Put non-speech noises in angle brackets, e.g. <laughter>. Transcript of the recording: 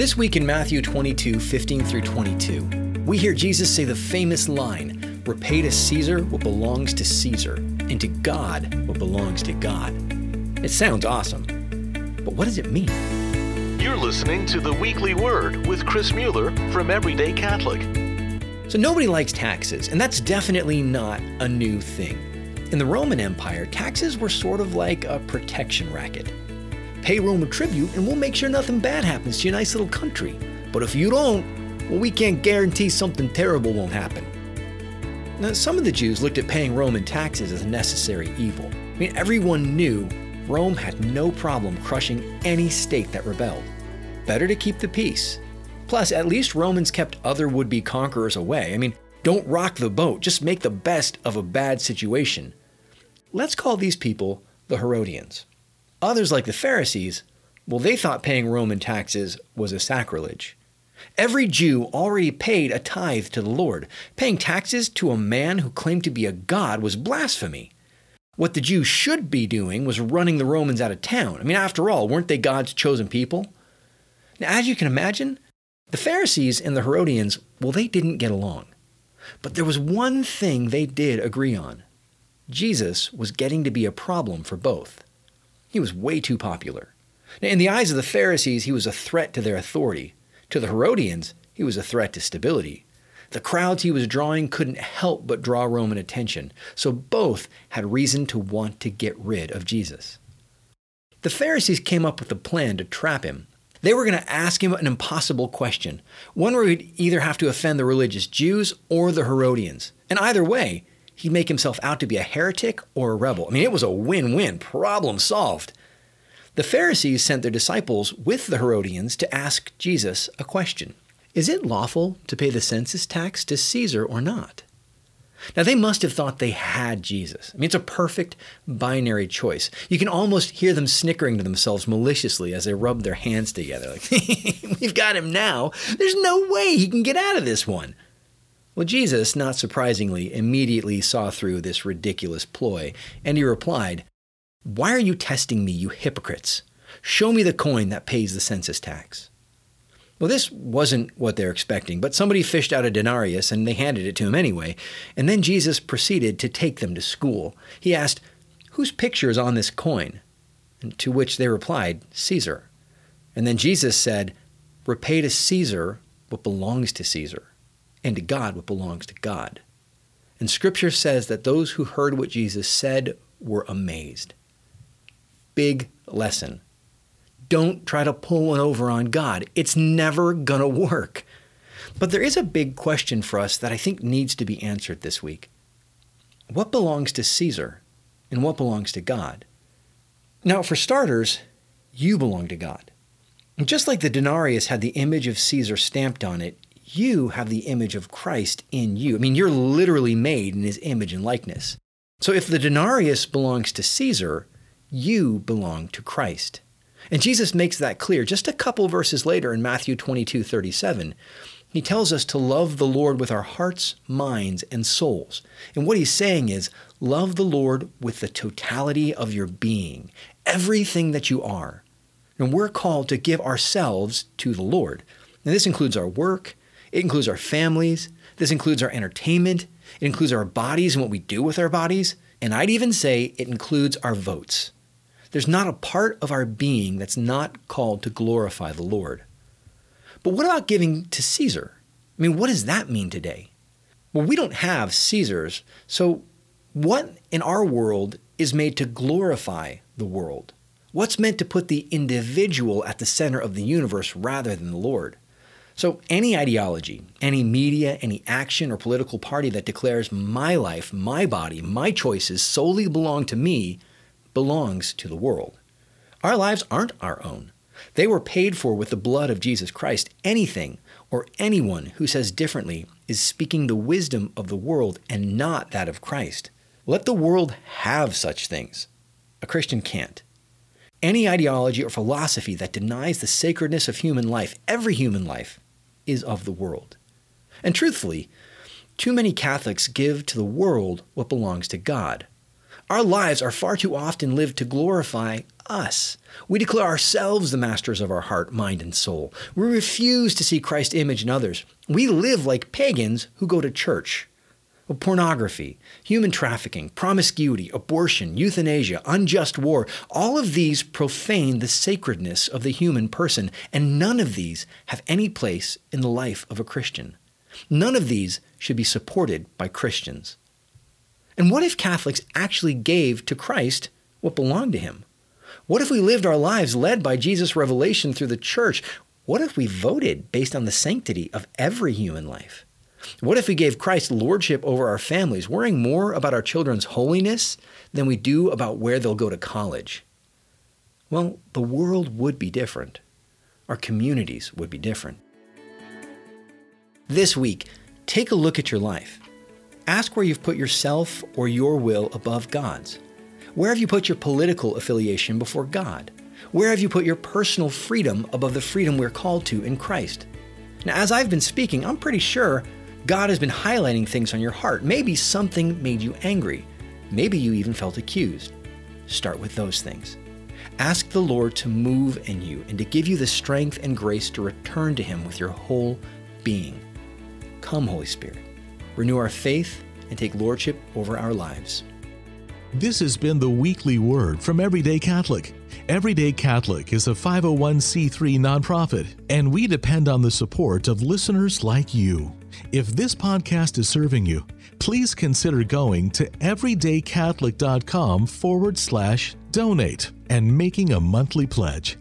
This week in Matthew 22, 15 through 22, we hear Jesus say the famous line Repay to Caesar what belongs to Caesar, and to God what belongs to God. It sounds awesome, but what does it mean? You're listening to the Weekly Word with Chris Mueller from Everyday Catholic. So, nobody likes taxes, and that's definitely not a new thing. In the Roman Empire, taxes were sort of like a protection racket. Pay Rome a tribute, and we'll make sure nothing bad happens to your nice little country. But if you don't, well, we can't guarantee something terrible won't happen. Now, some of the Jews looked at paying Roman taxes as a necessary evil. I mean, everyone knew Rome had no problem crushing any state that rebelled. Better to keep the peace. Plus, at least Romans kept other would be conquerors away. I mean, don't rock the boat, just make the best of a bad situation. Let's call these people the Herodians. Others, like the Pharisees, well, they thought paying Roman taxes was a sacrilege. Every Jew already paid a tithe to the Lord. Paying taxes to a man who claimed to be a god was blasphemy. What the Jews should be doing was running the Romans out of town. I mean, after all, weren't they God's chosen people? Now, as you can imagine, the Pharisees and the Herodians, well, they didn't get along. But there was one thing they did agree on Jesus was getting to be a problem for both. He was way too popular. In the eyes of the Pharisees, he was a threat to their authority. To the Herodians, he was a threat to stability. The crowds he was drawing couldn't help but draw Roman attention, so both had reason to want to get rid of Jesus. The Pharisees came up with a plan to trap him. They were going to ask him an impossible question, one where he'd either have to offend the religious Jews or the Herodians. And either way, he'd make himself out to be a heretic or a rebel. I mean, it was a win win, problem solved. The Pharisees sent their disciples with the Herodians to ask Jesus a question Is it lawful to pay the census tax to Caesar or not? Now, they must have thought they had Jesus. I mean, it's a perfect binary choice. You can almost hear them snickering to themselves maliciously as they rub their hands together, like, <laughs> We've got him now. There's no way he can get out of this one. Well, Jesus, not surprisingly, immediately saw through this ridiculous ploy, and he replied, Why are you testing me, you hypocrites? Show me the coin that pays the census tax. Well, this wasn't what they're expecting, but somebody fished out a denarius and they handed it to him anyway. And then Jesus proceeded to take them to school. He asked, Whose picture is on this coin? And to which they replied, Caesar. And then Jesus said, Repay to Caesar what belongs to Caesar and to God what belongs to God. And scripture says that those who heard what Jesus said were amazed. Big lesson. Don't try to pull one over on God. It's never going to work. But there is a big question for us that I think needs to be answered this week. What belongs to Caesar and what belongs to God? Now, for starters, you belong to God. Just like the denarius had the image of Caesar stamped on it, you have the image of Christ in you. I mean, you're literally made in his image and likeness. So if the denarius belongs to Caesar, you belong to Christ. And Jesus makes that clear just a couple verses later in Matthew 22 37. He tells us to love the Lord with our hearts, minds, and souls. And what he's saying is, love the Lord with the totality of your being, everything that you are. And we're called to give ourselves to the Lord. And this includes our work, it includes our families. This includes our entertainment. It includes our bodies and what we do with our bodies. And I'd even say it includes our votes. There's not a part of our being that's not called to glorify the Lord. But what about giving to Caesar? I mean, what does that mean today? Well, we don't have Caesars, so what in our world is made to glorify the world? What's meant to put the individual at the center of the universe rather than the Lord? So, any ideology, any media, any action or political party that declares my life, my body, my choices solely belong to me belongs to the world. Our lives aren't our own. They were paid for with the blood of Jesus Christ. Anything or anyone who says differently is speaking the wisdom of the world and not that of Christ. Let the world have such things. A Christian can't. Any ideology or philosophy that denies the sacredness of human life, every human life, is of the world. And truthfully, too many Catholics give to the world what belongs to God. Our lives are far too often lived to glorify us. We declare ourselves the masters of our heart, mind, and soul. We refuse to see Christ's image in others. We live like pagans who go to church. Pornography, human trafficking, promiscuity, abortion, euthanasia, unjust war, all of these profane the sacredness of the human person, and none of these have any place in the life of a Christian. None of these should be supported by Christians. And what if Catholics actually gave to Christ what belonged to him? What if we lived our lives led by Jesus' revelation through the church? What if we voted based on the sanctity of every human life? What if we gave Christ lordship over our families, worrying more about our children's holiness than we do about where they'll go to college? Well, the world would be different. Our communities would be different. This week, take a look at your life. Ask where you've put yourself or your will above God's. Where have you put your political affiliation before God? Where have you put your personal freedom above the freedom we're called to in Christ? Now, as I've been speaking, I'm pretty sure God has been highlighting things on your heart. Maybe something made you angry. Maybe you even felt accused. Start with those things. Ask the Lord to move in you and to give you the strength and grace to return to Him with your whole being. Come, Holy Spirit, renew our faith and take lordship over our lives. This has been the weekly word from Everyday Catholic. Everyday Catholic is a 501c3 nonprofit, and we depend on the support of listeners like you. If this podcast is serving you, please consider going to everydaycatholic.com forward slash donate and making a monthly pledge.